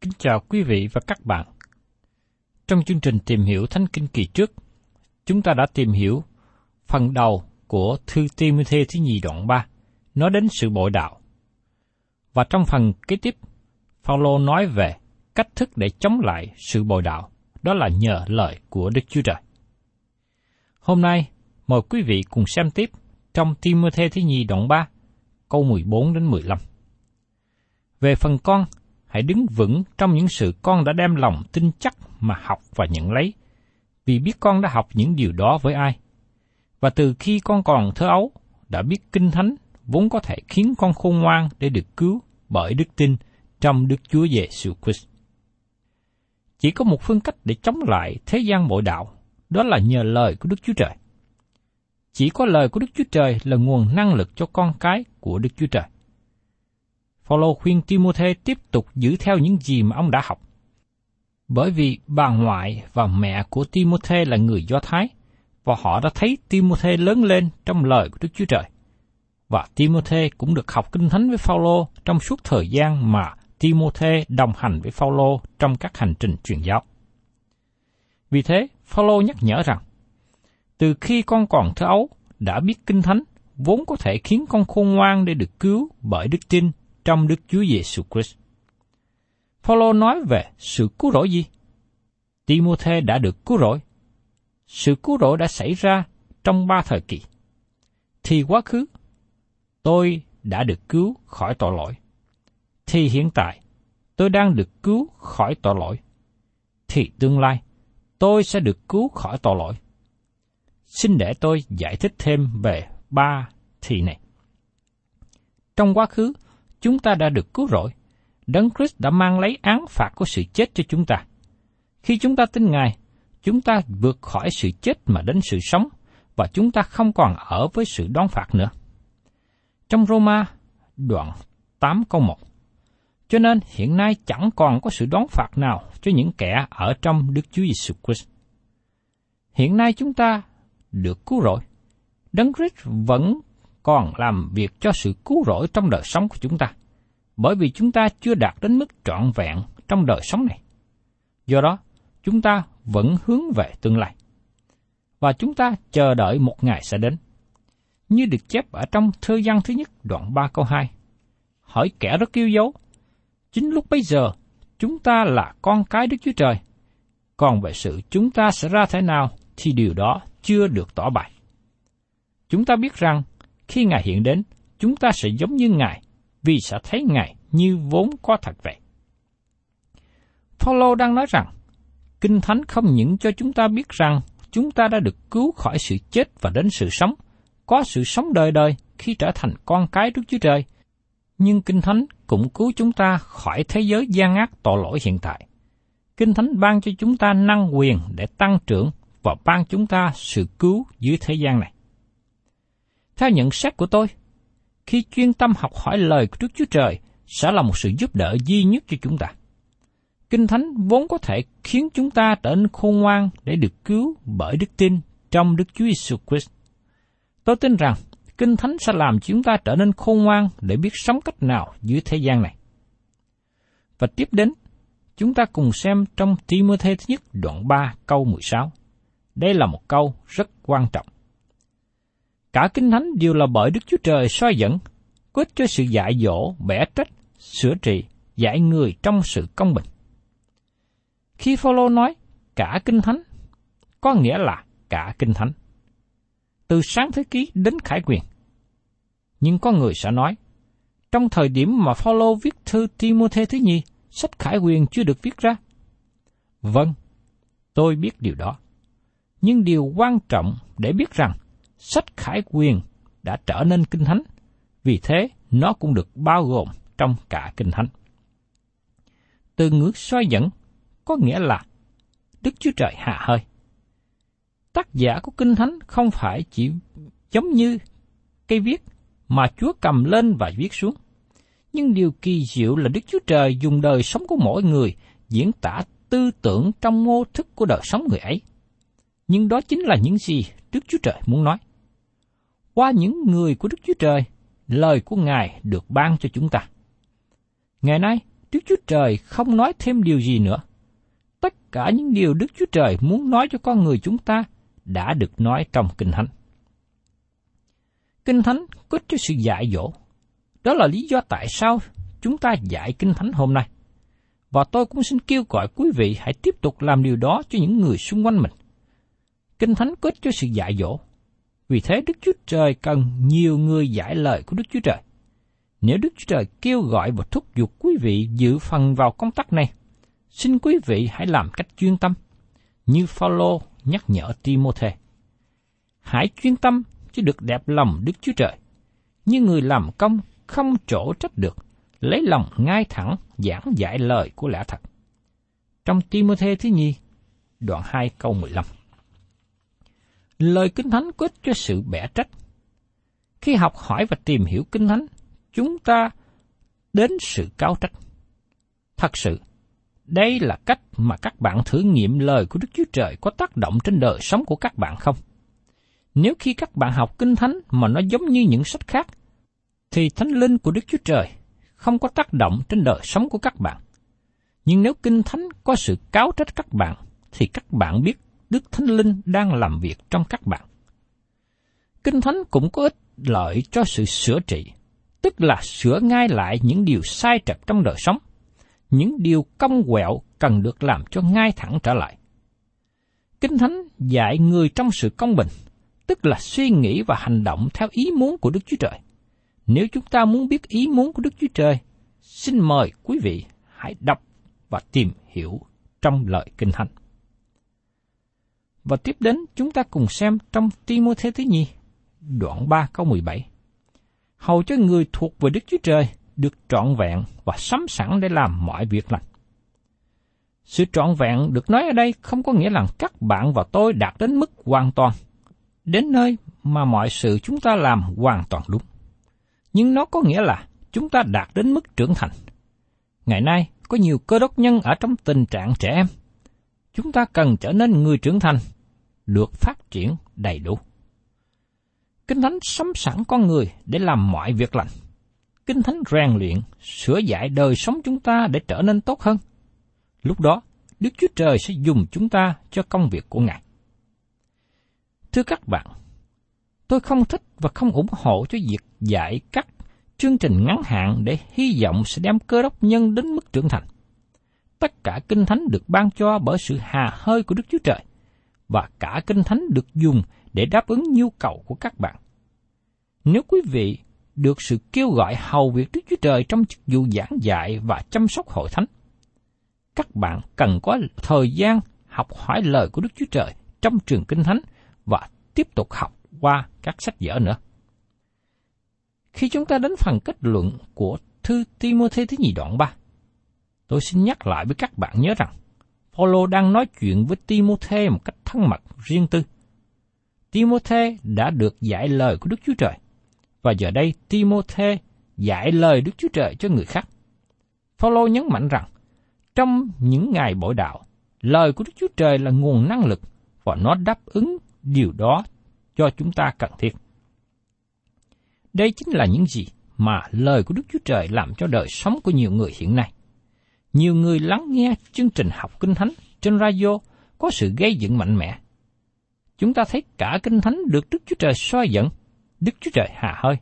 Kính chào quý vị và các bạn. Trong chương trình tìm hiểu Thánh Kinh kỳ trước, chúng ta đã tìm hiểu phần đầu của thư Timothy thứ nhì đoạn 3, nói đến sự bội đạo. Và trong phần kế tiếp, Phaolô nói về cách thức để chống lại sự bội đạo, đó là nhờ lời của Đức Chúa Trời. Hôm nay, mời quý vị cùng xem tiếp trong Timothy thứ nhì đoạn 3, câu 14 đến 15. Về phần con, hãy đứng vững trong những sự con đã đem lòng tin chắc mà học và nhận lấy, vì biết con đã học những điều đó với ai. Và từ khi con còn thơ ấu, đã biết kinh thánh vốn có thể khiến con khôn ngoan để được cứu bởi đức tin trong Đức Chúa Giêsu Christ. Chỉ có một phương cách để chống lại thế gian bội đạo, đó là nhờ lời của Đức Chúa Trời. Chỉ có lời của Đức Chúa Trời là nguồn năng lực cho con cái của Đức Chúa Trời. Phaolô khuyên Timôthê tiếp tục giữ theo những gì mà ông đã học. Bởi vì bà ngoại và mẹ của Timôthê là người Do Thái, và họ đã thấy Timôthê lớn lên trong lời của Đức Chúa Trời. Và Timôthê cũng được học kinh thánh với Phaolô trong suốt thời gian mà Timôthê đồng hành với Phaolô trong các hành trình truyền giáo. Vì thế, Phaolô nhắc nhở rằng, từ khi con còn thơ ấu, đã biết kinh thánh, vốn có thể khiến con khôn ngoan để được cứu bởi đức tin trong Đức Chúa Giêsu Christ. Phaolô nói về sự cứu rỗi gì? Timôthê đã được cứu rỗi. Sự cứu rỗi đã xảy ra trong ba thời kỳ. Thì quá khứ, tôi đã được cứu khỏi tội lỗi. Thì hiện tại, tôi đang được cứu khỏi tội lỗi. Thì tương lai, tôi sẽ được cứu khỏi tội lỗi. Xin để tôi giải thích thêm về ba thì này. Trong quá khứ, chúng ta đã được cứu rỗi. Đấng Christ đã mang lấy án phạt của sự chết cho chúng ta. Khi chúng ta tin Ngài, chúng ta vượt khỏi sự chết mà đến sự sống, và chúng ta không còn ở với sự đón phạt nữa. Trong Roma, đoạn 8 câu 1 Cho nên hiện nay chẳng còn có sự đón phạt nào cho những kẻ ở trong Đức Chúa Giêsu Christ. Hiện nay chúng ta được cứu rỗi. Đấng Christ vẫn còn làm việc cho sự cứu rỗi trong đời sống của chúng ta, bởi vì chúng ta chưa đạt đến mức trọn vẹn trong đời sống này. Do đó, chúng ta vẫn hướng về tương lai. Và chúng ta chờ đợi một ngày sẽ đến. Như được chép ở trong thơ văn thứ nhất đoạn 3 câu 2. Hỏi kẻ rất yêu dấu. Chính lúc bấy giờ, chúng ta là con cái Đức Chúa Trời. Còn về sự chúng ta sẽ ra thế nào thì điều đó chưa được tỏ bày. Chúng ta biết rằng khi Ngài hiện đến, chúng ta sẽ giống như Ngài vì sẽ thấy Ngài như vốn có thật vậy. Phaolô đang nói rằng, Kinh Thánh không những cho chúng ta biết rằng chúng ta đã được cứu khỏi sự chết và đến sự sống, có sự sống đời đời khi trở thành con cái Đức Chúa Trời, nhưng Kinh Thánh cũng cứu chúng ta khỏi thế giới gian ác tội lỗi hiện tại. Kinh Thánh ban cho chúng ta năng quyền để tăng trưởng và ban chúng ta sự cứu dưới thế gian này. Theo nhận xét của tôi, khi chuyên tâm học hỏi lời của Đức Chúa Trời sẽ là một sự giúp đỡ duy nhất cho chúng ta. Kinh Thánh vốn có thể khiến chúng ta trở nên khôn ngoan để được cứu bởi đức tin trong Đức Chúa Giêsu Christ. Tôi tin rằng Kinh Thánh sẽ làm chúng ta trở nên khôn ngoan để biết sống cách nào dưới thế gian này. Và tiếp đến, chúng ta cùng xem trong Timothy thứ nhất đoạn 3 câu 16. Đây là một câu rất quan trọng. Cả Kinh Thánh đều là bởi Đức Chúa Trời soi dẫn, có cho sự dạy dỗ, bẻ trách, sửa trị, dạy người trong sự công bình. Khi Phaolô nói cả Kinh Thánh, có nghĩa là cả Kinh Thánh. Từ sáng thế ký đến khải quyền. Nhưng có người sẽ nói, trong thời điểm mà Phaolô viết thư Timôthê thứ nhì, sách khải quyền chưa được viết ra. Vâng, tôi biết điều đó. Nhưng điều quan trọng để biết rằng sách khải quyền đã trở nên kinh thánh, vì thế nó cũng được bao gồm trong cả kinh thánh. Từ ngữ soi dẫn có nghĩa là Đức Chúa Trời hạ hơi. Tác giả của kinh thánh không phải chỉ giống như cây viết mà Chúa cầm lên và viết xuống. Nhưng điều kỳ diệu là Đức Chúa Trời dùng đời sống của mỗi người diễn tả tư tưởng trong mô thức của đời sống người ấy. Nhưng đó chính là những gì Đức Chúa Trời muốn nói. Qua những người của Đức Chúa Trời, lời của Ngài được ban cho chúng ta. Ngày nay, Đức Chúa Trời không nói thêm điều gì nữa. Tất cả những điều Đức Chúa Trời muốn nói cho con người chúng ta đã được nói trong Kinh Thánh. Kinh Thánh có cho sự dạy dỗ. Đó là lý do tại sao chúng ta dạy Kinh Thánh hôm nay. Và tôi cũng xin kêu gọi quý vị hãy tiếp tục làm điều đó cho những người xung quanh mình. Kinh Thánh có cho sự dạy dỗ. Vì thế Đức Chúa Trời cần nhiều người giải lời của Đức Chúa Trời. Nếu Đức Chúa Trời kêu gọi và thúc giục quý vị dự phần vào công tác này, xin quý vị hãy làm cách chuyên tâm, như Phaolô nhắc nhở Timôthê. Hãy chuyên tâm chứ được đẹp lòng Đức Chúa Trời. Như người làm công không chỗ trách được, lấy lòng ngay thẳng giảng giải lời của lẽ thật. Trong Timôthê thứ nhì, đoạn 2 câu 15. Lời Kinh Thánh có cho sự bẻ trách. Khi học hỏi và tìm hiểu Kinh Thánh, chúng ta đến sự cao trách. Thật sự, đây là cách mà các bạn thử nghiệm lời của Đức Chúa Trời có tác động trên đời sống của các bạn không? Nếu khi các bạn học Kinh Thánh mà nó giống như những sách khác, thì Thánh Linh của Đức Chúa Trời không có tác động trên đời sống của các bạn. Nhưng nếu Kinh Thánh có sự cáo trách các bạn, thì các bạn biết Đức Thánh Linh đang làm việc trong các bạn. Kinh Thánh cũng có ích lợi cho sự sửa trị, tức là sửa ngay lại những điều sai trật trong đời sống, những điều cong quẹo cần được làm cho ngay thẳng trở lại. Kinh Thánh dạy người trong sự công bình, tức là suy nghĩ và hành động theo ý muốn của Đức Chúa Trời. Nếu chúng ta muốn biết ý muốn của Đức Chúa Trời, xin mời quý vị hãy đọc và tìm hiểu trong lời Kinh Thánh. Và tiếp đến chúng ta cùng xem trong Timothée thứ nhì, đoạn 3 câu 17. Hầu cho người thuộc về Đức Chúa Trời được trọn vẹn và sắm sẵn để làm mọi việc lành. Sự trọn vẹn được nói ở đây không có nghĩa là các bạn và tôi đạt đến mức hoàn toàn, đến nơi mà mọi sự chúng ta làm hoàn toàn đúng. Nhưng nó có nghĩa là chúng ta đạt đến mức trưởng thành. Ngày nay, có nhiều cơ đốc nhân ở trong tình trạng trẻ em. Chúng ta cần trở nên người trưởng thành, được phát triển đầy đủ. Kinh Thánh sắm sẵn con người để làm mọi việc lành. Kinh Thánh rèn luyện, sửa dạy đời sống chúng ta để trở nên tốt hơn. Lúc đó, Đức Chúa Trời sẽ dùng chúng ta cho công việc của Ngài. Thưa các bạn, tôi không thích và không ủng hộ cho việc dạy các chương trình ngắn hạn để hy vọng sẽ đem cơ đốc nhân đến mức trưởng thành. tất cả kinh thánh được ban cho bởi sự hà hơi của Đức Chúa Trời, và cả kinh thánh được dùng để đáp ứng nhu cầu của các bạn. Nếu quý vị được sự kêu gọi hầu việc Đức Chúa Trời trong chức vụ giảng dạy và chăm sóc hội thánh, các bạn cần có thời gian học hỏi lời của Đức Chúa Trời trong trường kinh thánh và tiếp tục học qua các sách vở nữa. Khi chúng ta đến phần kết luận của thư Timothy thứ nhì đoạn 3, tôi xin nhắc lại với các bạn nhớ rằng Phaolô đang nói chuyện với Timothy một cách thân mật, riêng tư. Timothy đã được giải lời của Đức Chúa Trời, và giờ đây Timothy giải lời Đức Chúa Trời cho người khác. Phaolô nhấn mạnh rằng, trong những ngày bội đạo, lời của Đức Chúa Trời là nguồn năng lực và nó đáp ứng điều đó cho chúng ta cần thiết. Đây chính là những gì mà lời của Đức Chúa Trời làm cho đời sống của nhiều người hiện nay. Nhiều người lắng nghe chương trình học kinh thánh trên radio có sự gây dựng mạnh mẽ. Chúng ta thấy cả kinh thánh được Đức Chúa Trời soi dẫn, Đức Chúa Trời hà hơi.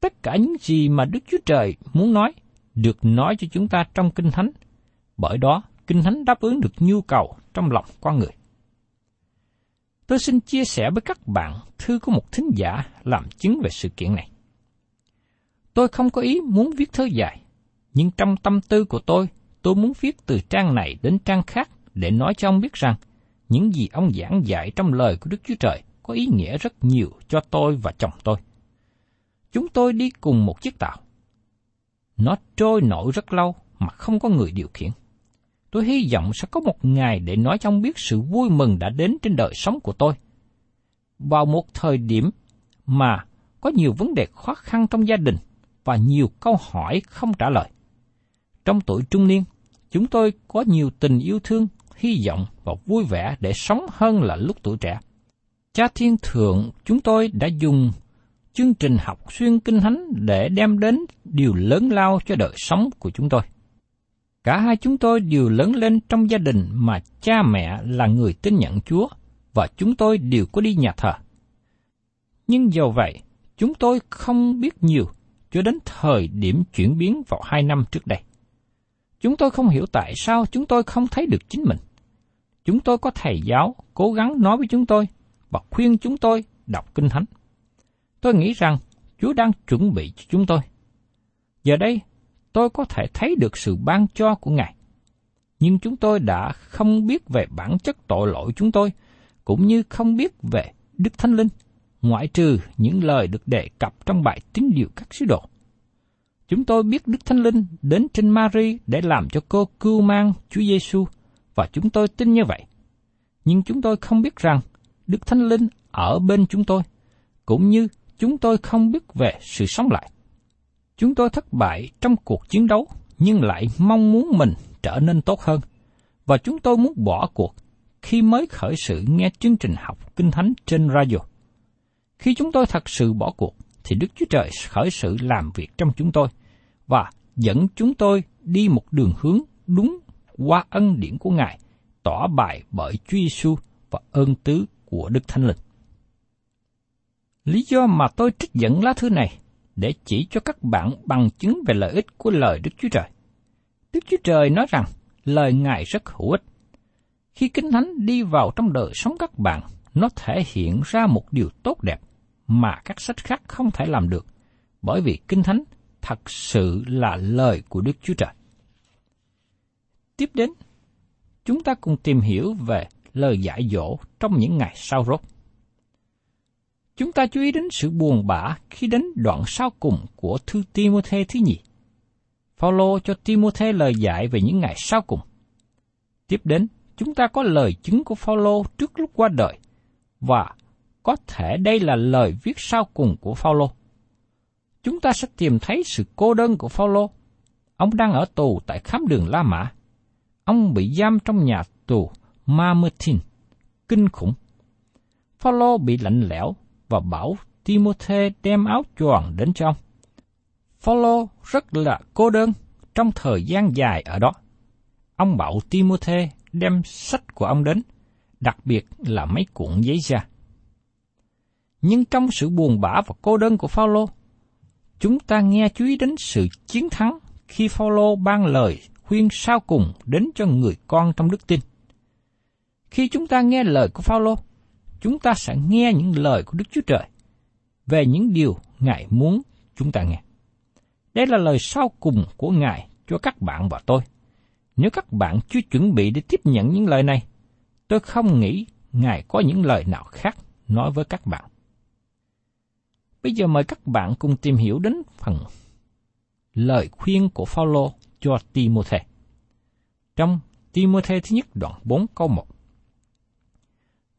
Tất cả những gì mà Đức Chúa Trời muốn nói được nói cho chúng ta trong kinh thánh. Bởi đó, kinh thánh đáp ứng được nhu cầu trong lòng con người. Tôi xin chia sẻ với các bạn thư của một thính giả làm chứng về sự kiện này. Tôi không có ý muốn viết thơ dài, nhưng trong tâm tư của tôi, tôi muốn viết từ trang này đến trang khác để nói cho ông biết rằng những gì ông giảng dạy trong lời của Đức Chúa Trời có ý nghĩa rất nhiều cho tôi và chồng tôi. Chúng tôi đi cùng một chiếc tàu. Nó trôi nổi rất lâu mà không có người điều khiển. Tôi hy vọng sẽ có một ngày để nói cho ông biết sự vui mừng đã đến trên đời sống của tôi. Vào một thời điểm mà có nhiều vấn đề khó khăn trong gia đình và nhiều câu hỏi không trả lời. Trong tuổi trung niên, chúng tôi có nhiều tình yêu thương, hy vọng và vui vẻ để sống hơn là lúc tuổi trẻ. Cha Thiên Thượng chúng tôi đã dùng chương trình học xuyên kinh thánh để đem đến điều lớn lao cho đời sống của chúng tôi. Cả hai chúng tôi đều lớn lên trong gia đình mà cha mẹ là người tin nhận Chúa và chúng tôi đều có đi nhà thờ. Nhưng dầu vậy, chúng tôi không biết nhiều cho đến thời điểm chuyển biến vào hai năm trước đây. Chúng tôi không hiểu tại sao chúng tôi không thấy được chính mình. Chúng tôi có thầy giáo cố gắng nói với chúng tôi và khuyên chúng tôi đọc Kinh Thánh. Tôi nghĩ rằng Chúa đang chuẩn bị cho chúng tôi. Giờ đây, tôi có thể thấy được sự ban cho của Ngài. Nhưng chúng tôi đã không biết về bản chất tội lỗi chúng tôi, cũng như không biết về Đức Thánh Linh, ngoại trừ những lời được đề cập trong bài tín điều các sứ đồ. Chúng tôi biết Đức Thánh Linh đến trên Mary để làm cho cô cưu mang Chúa Giêsu và chúng tôi tin như vậy. Nhưng chúng tôi không biết rằng Đức Thánh Linh ở bên chúng tôi, cũng như chúng tôi không biết về sự sống lại. Chúng tôi thất bại trong cuộc chiến đấu, nhưng lại mong muốn mình trở nên tốt hơn. Và chúng tôi muốn bỏ cuộc khi mới khởi sự nghe chương trình học Kinh Thánh trên radio. Khi chúng tôi thật sự bỏ cuộc, thì Đức Chúa Trời khởi sự làm việc trong chúng tôi và dẫn chúng tôi đi một đường hướng đúng qua ân điển của Ngài, tỏ bài bởi Chúa Giêsu và ơn tứ của Đức Thánh Linh. Lý do mà tôi trích dẫn lá thư này để chỉ cho các bạn bằng chứng về lợi ích của lời Đức Chúa Trời. Đức Chúa Trời nói rằng lời Ngài rất hữu ích. Khi Kinh Thánh đi vào trong đời sống các bạn, nó thể hiện ra một điều tốt đẹp mà các sách khác không thể làm được, bởi vì Kinh Thánh thật sự là lời của Đức Chúa Trời. Tiếp đến, chúng ta cùng tìm hiểu về lời dạy dỗ trong những ngày sau rốt. Chúng ta chú ý đến sự buồn bã khi đến đoạn sau cùng của thư Timôthê thứ nhì. Phaolô cho Timôthê lời dạy về những ngày sau cùng. Tiếp đến, chúng ta có lời chứng của Phaolô trước lúc qua đời và có thể đây là lời viết sau cùng của Phaolô. Chúng ta sẽ tìm thấy sự cô đơn của Phaolô. Ông đang ở tù tại khám đường La Mã. Ông bị giam trong nhà tù Mamertin, kinh khủng. Phaolô bị lạnh lẽo và bảo Timothy đem áo choàng đến cho ông. Phaolô rất là cô đơn trong thời gian dài ở đó. Ông bảo Timothy đem sách của ông đến, đặc biệt là mấy cuộn giấy da. Nhưng trong sự buồn bã và cô đơn của Phaolô, chúng ta nghe chú ý đến sự chiến thắng khi Phaolô ban lời khuyên sau cùng đến cho người con trong đức tin. Khi chúng ta nghe lời của Phaolô, chúng ta sẽ nghe những lời của Đức Chúa Trời về những điều Ngài muốn chúng ta nghe. Đây là lời sau cùng của Ngài cho các bạn và tôi. Nếu các bạn chưa chuẩn bị để tiếp nhận những lời này, tôi không nghĩ Ngài có những lời nào khác nói với các bạn. Bây giờ mời các bạn cùng tìm hiểu đến phần lời khuyên của Phaolô cho Timôthê. Trong Timôthê thứ nhất đoạn 4 câu 1.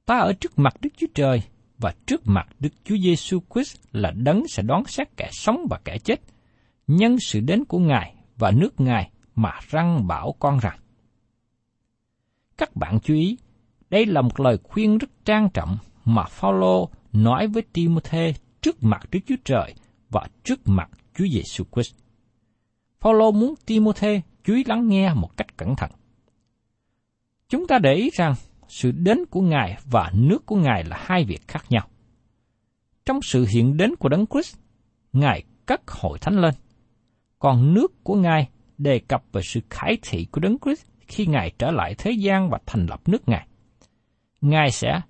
Ta ở trước mặt Đức Chúa Trời và trước mặt Đức Chúa Giêsu Christ là đấng sẽ đón xét kẻ sống và kẻ chết, nhân sự đến của Ngài và nước Ngài mà răng bảo con rằng. Các bạn chú ý, đây là một lời khuyên rất trang trọng mà Phaolô nói với Timôthê trước mặt Đức Chúa Trời và trước mặt Chúa Giêsu Christ. Phaolô muốn Timôthê chú ý lắng nghe một cách cẩn thận. Chúng ta để ý rằng sự đến của Ngài và nước của Ngài là hai việc khác nhau. Trong sự hiện đến của Đấng Christ, Ngài cất hội thánh lên. Còn nước của Ngài đề cập về sự khải thị của Đấng Christ khi Ngài trở lại thế gian và thành lập nước Ngài. Ngài sẽ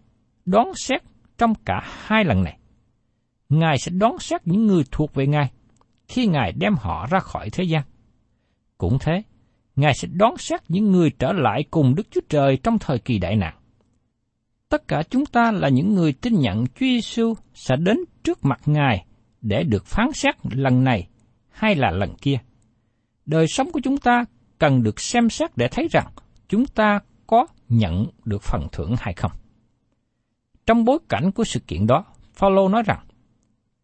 đón xét trong cả hai lần này. Ngài sẽ đón xét những người thuộc về Ngài khi Ngài đem họ ra khỏi thế gian. Cũng thế, Ngài sẽ đón xét những người trở lại cùng Đức Chúa Trời trong thời kỳ đại nạn. Tất cả chúng ta là những người tin nhận Chúa Giêsu sẽ đến trước mặt Ngài để được phán xét lần này hay là lần kia. Đời sống của chúng ta cần được xem xét để thấy rằng chúng ta có nhận được phần thưởng hay không. Trong bối cảnh của sự kiện đó, Phaolô nói rằng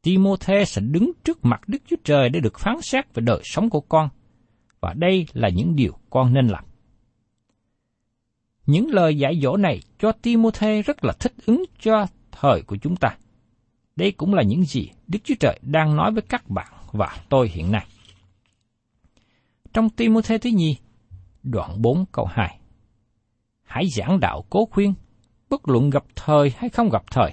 Timôthê sẽ đứng trước mặt Đức Chúa Trời để được phán xét về đời sống của con, và đây là những điều con nên làm. Những lời dạy dỗ này cho Timôthê rất là thích ứng cho thời của chúng ta. Đây cũng là những gì Đức Chúa Trời đang nói với các bạn và tôi hiện nay. Trong Timôthê thứ nhì, đoạn 4 câu 2. Hãy giảng đạo cố khuyên, bất luận gặp thời hay không gặp thời.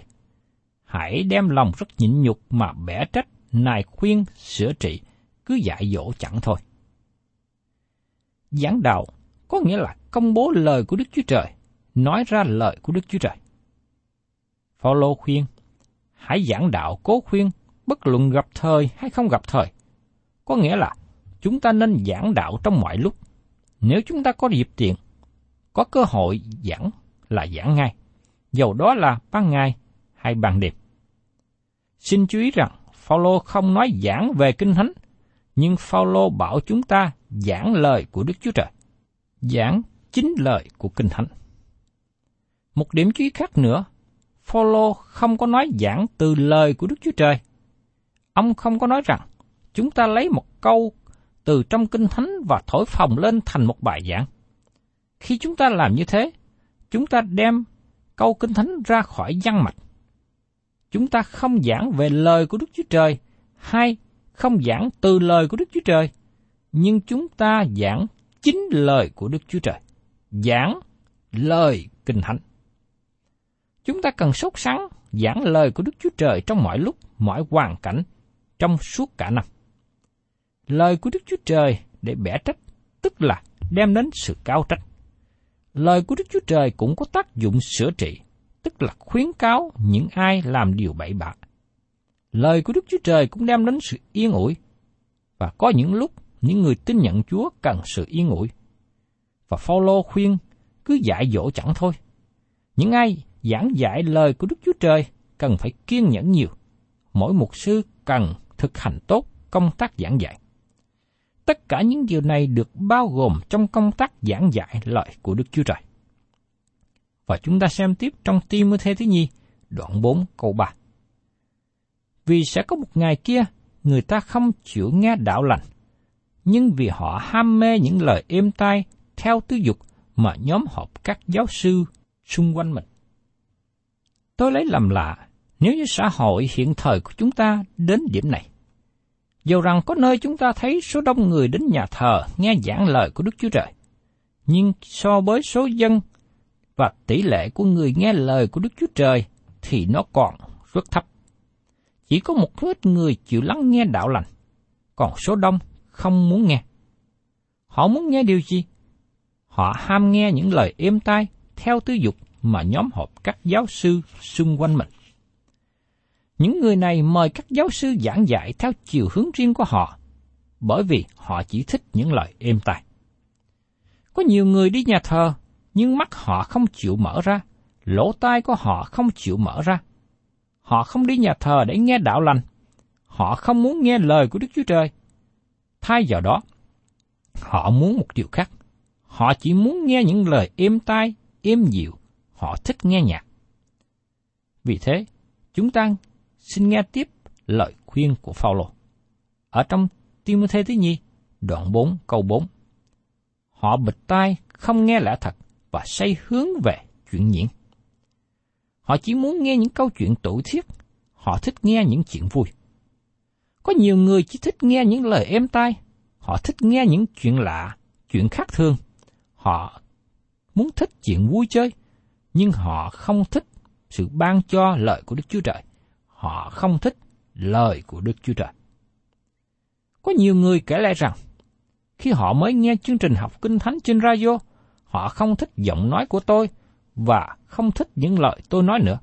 Hãy đem lòng rất nhịn nhục mà bẻ trách, nài khuyên, sửa trị, cứ dạy dỗ chẳng thôi. Giảng đạo có nghĩa là công bố lời của Đức Chúa Trời, nói ra lời của Đức Chúa Trời. Phaolô khuyên, hãy giảng đạo cố khuyên, bất luận gặp thời hay không gặp thời. Có nghĩa là chúng ta nên giảng đạo trong mọi lúc. Nếu chúng ta có dịp tiện, có cơ hội giảng là giảng ngay, dầu đó là ban ngày hay ban đêm. Xin chú ý rằng, Phaolô không nói giảng về kinh thánh, nhưng Phaolô bảo chúng ta giảng lời của Đức Chúa Trời, giảng chính lời của kinh thánh. Một điểm chú ý khác nữa, Phaolô không có nói giảng từ lời của Đức Chúa Trời. Ông không có nói rằng chúng ta lấy một câu từ trong kinh thánh và thổi phồng lên thành một bài giảng. Khi chúng ta làm như thế, chúng ta đem câu kinh thánh ra khỏi văn mạch. Chúng ta không giảng về lời của Đức Chúa Trời hay không giảng từ lời của Đức Chúa Trời, nhưng chúng ta giảng chính lời của Đức Chúa Trời, giảng lời kinh thánh. Chúng ta cần sốt sắng giảng lời của Đức Chúa Trời trong mọi lúc, mọi hoàn cảnh, trong suốt cả năm. Lời của Đức Chúa Trời để bẻ trách, tức là đem đến sự cao trách. Lời của Đức Chúa Trời cũng có tác dụng sửa trị, tức là khuyến cáo những ai làm điều bậy bạ. Lời của Đức Chúa Trời cũng đem đến sự yên ủi, và có những lúc những người tin nhận Chúa cần sự yên ủi. Và Phaolô khuyên cứ dạy dỗ chẳng thôi. Những ai giảng dạy lời của Đức Chúa Trời cần phải kiên nhẫn nhiều. Mỗi mục sư cần thực hành tốt công tác giảng dạy. Tất cả những điều này được bao gồm trong công tác giảng dạy lời của Đức Chúa Trời. Và chúng ta xem tiếp trong Timôthê thứ nhi, đoạn 4 câu 3. Vì sẽ có một ngày kia, người ta không chịu nghe đạo lành, nhưng vì họ ham mê những lời êm tai theo tư dục mà nhóm họp các giáo sư xung quanh mình. Tôi lấy làm lạ nếu như xã hội hiện thời của chúng ta đến điểm này. Dầu rằng có nơi chúng ta thấy số đông người đến nhà thờ nghe giảng lời của Đức Chúa Trời, nhưng so với số dân và tỷ lệ của người nghe lời của Đức Chúa Trời thì nó còn rất thấp. Chỉ có một ít người chịu lắng nghe đạo lành, còn số đông không muốn nghe. Họ muốn nghe điều gì? Họ ham nghe những lời êm tai theo tư dục mà nhóm họp các giáo sư xung quanh mình. Những người này mời các giáo sư giảng dạy theo chiều hướng riêng của họ, bởi vì họ chỉ thích những lời êm tai. Có nhiều người đi nhà thờ, nhưng mắt họ không chịu mở ra, lỗ tai của họ không chịu mở ra. Họ không đi nhà thờ để nghe đạo lành. Họ không muốn nghe lời của Đức Chúa Trời. Thay vào đó, họ muốn một điều khác. Họ chỉ muốn nghe những lời êm tai, êm dịu. Họ thích nghe nhạc. Vì thế, chúng ta xin nghe tiếp lời khuyên của Phaolô. Ở trong Timothée thứ nhi đoạn 4 câu 4. Họ bịt tai không nghe lẽ thật và say hướng về chuyện nhiễn. Họ chỉ muốn nghe những câu chuyện tủ thiết, họ thích nghe những chuyện vui. Có nhiều người chỉ thích nghe những lời êm tai, họ thích nghe những chuyện lạ, chuyện khác thường. Họ muốn thích chuyện vui chơi, nhưng họ không thích sự ban cho lời của Đức Chúa Trời. Họ không thích lời của Đức Chúa Trời. Có nhiều người kể lại rằng, khi họ mới nghe chương trình học kinh thánh trên radio, họ không thích giọng nói của tôi và không thích những lời tôi nói nữa.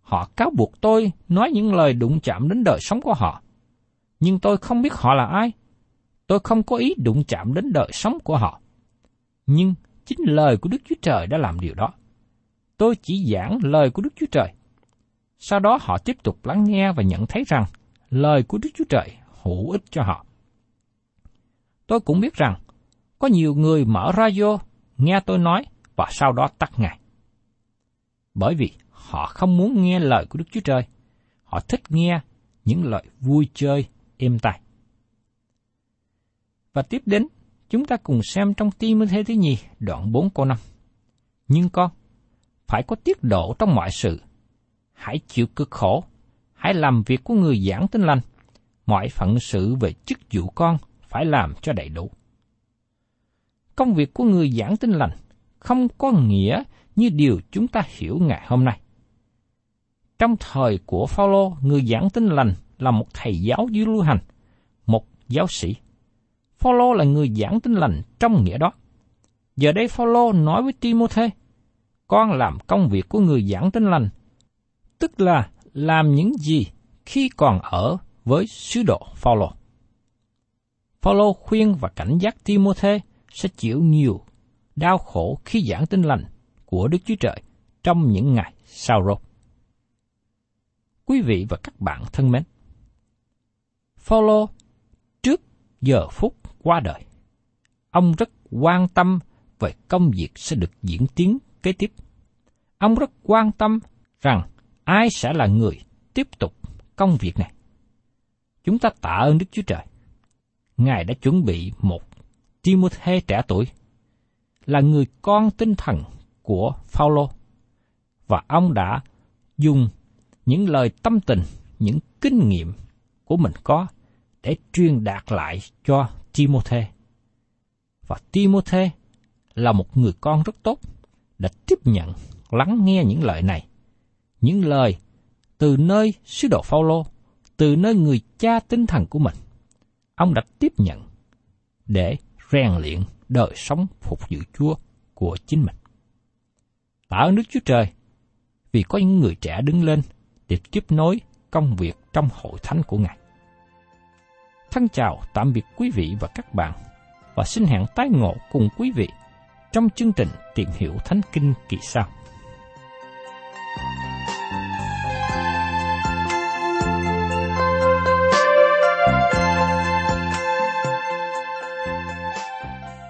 Họ cáo buộc tôi nói những lời đụng chạm đến đời sống của họ. Nhưng tôi không biết họ là ai. Tôi không có ý đụng chạm đến đời sống của họ. Nhưng chính lời của Đức Chúa Trời đã làm điều đó. Tôi chỉ giảng lời của Đức Chúa Trời. Sau đó họ tiếp tục lắng nghe và nhận thấy rằng lời của Đức Chúa Trời hữu ích cho họ. Tôi cũng biết rằng có nhiều người mở radio nghe tôi nói và sau đó tắt ngài. Bởi vì họ không muốn nghe lời của Đức Chúa Trời, họ thích nghe những lời vui chơi êm tai. Và tiếp đến, chúng ta cùng xem trong Timothy thứ nhì, đoạn 4 câu 5. Nhưng con, phải có tiết độ trong mọi sự. Hãy chịu cực khổ, hãy làm việc của người giảng tin lành. Mọi phận sự về chức vụ con phải làm cho đầy đủ. Công việc của người giảng tin lành không có nghĩa như điều chúng ta hiểu ngày hôm nay. Trong thời của Phaolô, người giảng tin lành là một thầy giáo dưới lưu hành, một giáo sĩ. Phaolô là người giảng tin lành trong nghĩa đó. Giờ đây Phaolô nói với Timôthê, con làm công việc của người giảng tin lành, tức là làm những gì khi còn ở với sứ đồ Phaolô. Phaolô khuyên và cảnh giác Timôthê sẽ chịu nhiều đau khổ khi giảng tin lành của Đức Chúa Trời trong những ngày sau rốt. Quý vị và các bạn thân mến, Phaolô trước giờ phút qua đời, ông rất quan tâm về công việc sẽ được diễn tiến kế tiếp. Ông rất quan tâm rằng ai sẽ là người tiếp tục công việc này. Chúng ta tạ ơn Đức Chúa Trời. Ngài đã chuẩn bị một Timothy trẻ tuổi là người con tinh thần của Phaolô và ông đã dùng những lời tâm tình, những kinh nghiệm của mình có để truyền đạt lại cho Timothy. Và Timothy là một người con rất tốt, đã tiếp nhận, lắng nghe những lời này. Những lời từ nơi sứ đồ Phaolô, từ nơi người cha tinh thần của mình. Ông đã tiếp nhận để rèn luyện đời sống phục vụ Chúa của chính mình. Tạ ơn Đức Chúa Trời, vì có những người trẻ đứng lên để tiếp nối công việc trong hội thánh của Ngài. Thân chào tạm biệt quý vị và các bạn, và xin hẹn tái ngộ cùng quý vị trong chương trình tìm hiểu Thánh Kinh kỳ sau.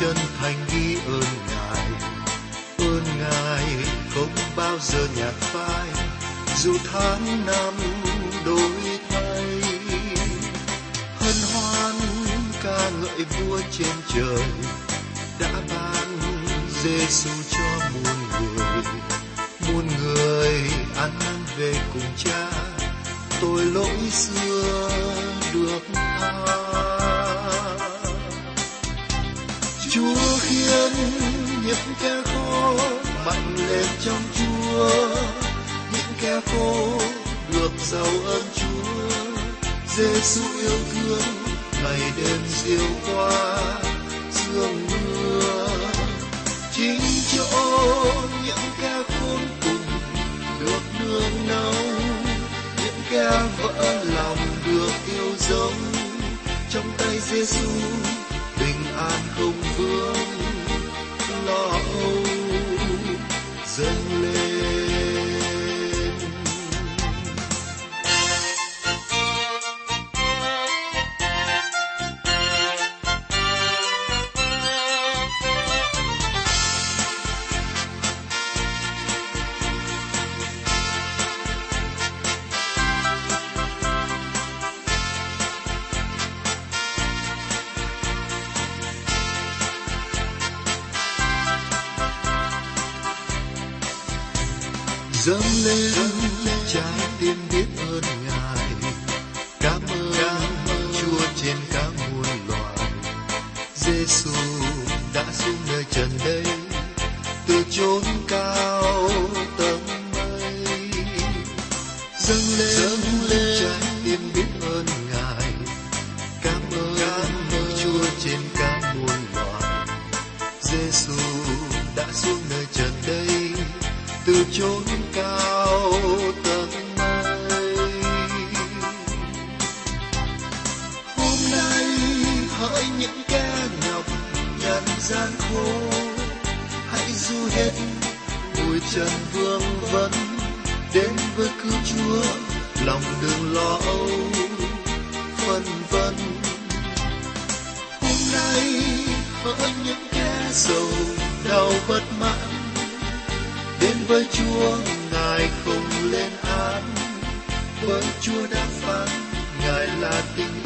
Chân thành ghi ơn ngài. Ơn ngài không bao giờ nhạt phai, dù tháng năm đổi thay. Hân hoan ca ngợi vua trên trời, đã ban Giêsu cho muôn người. Muôn người ăn năn về cùng cha, tôi lỗi xưa được tha. Chúa khiến những kẻ khô mạnh lên trong chúa. Những kẻ khô được giàu ơn chúa. Giêsu yêu thương, ngày đêm diêu qua sương mưa. Chính chỗ những kẻ khốn cùng được nương náu những kẻ vỡ lòng được yêu dấu trong tay Giêsu bình an không từ chốn cao tầng mây dâng lên trần vương vấn đến với cứu chúa, lòng đừng lo âu, phân vân. Hôm nay hỡi những kẻ giàu đau bất mãn, đến với Chúa Ngài không lên án, bởi Chúa đã phán, Ngài là tình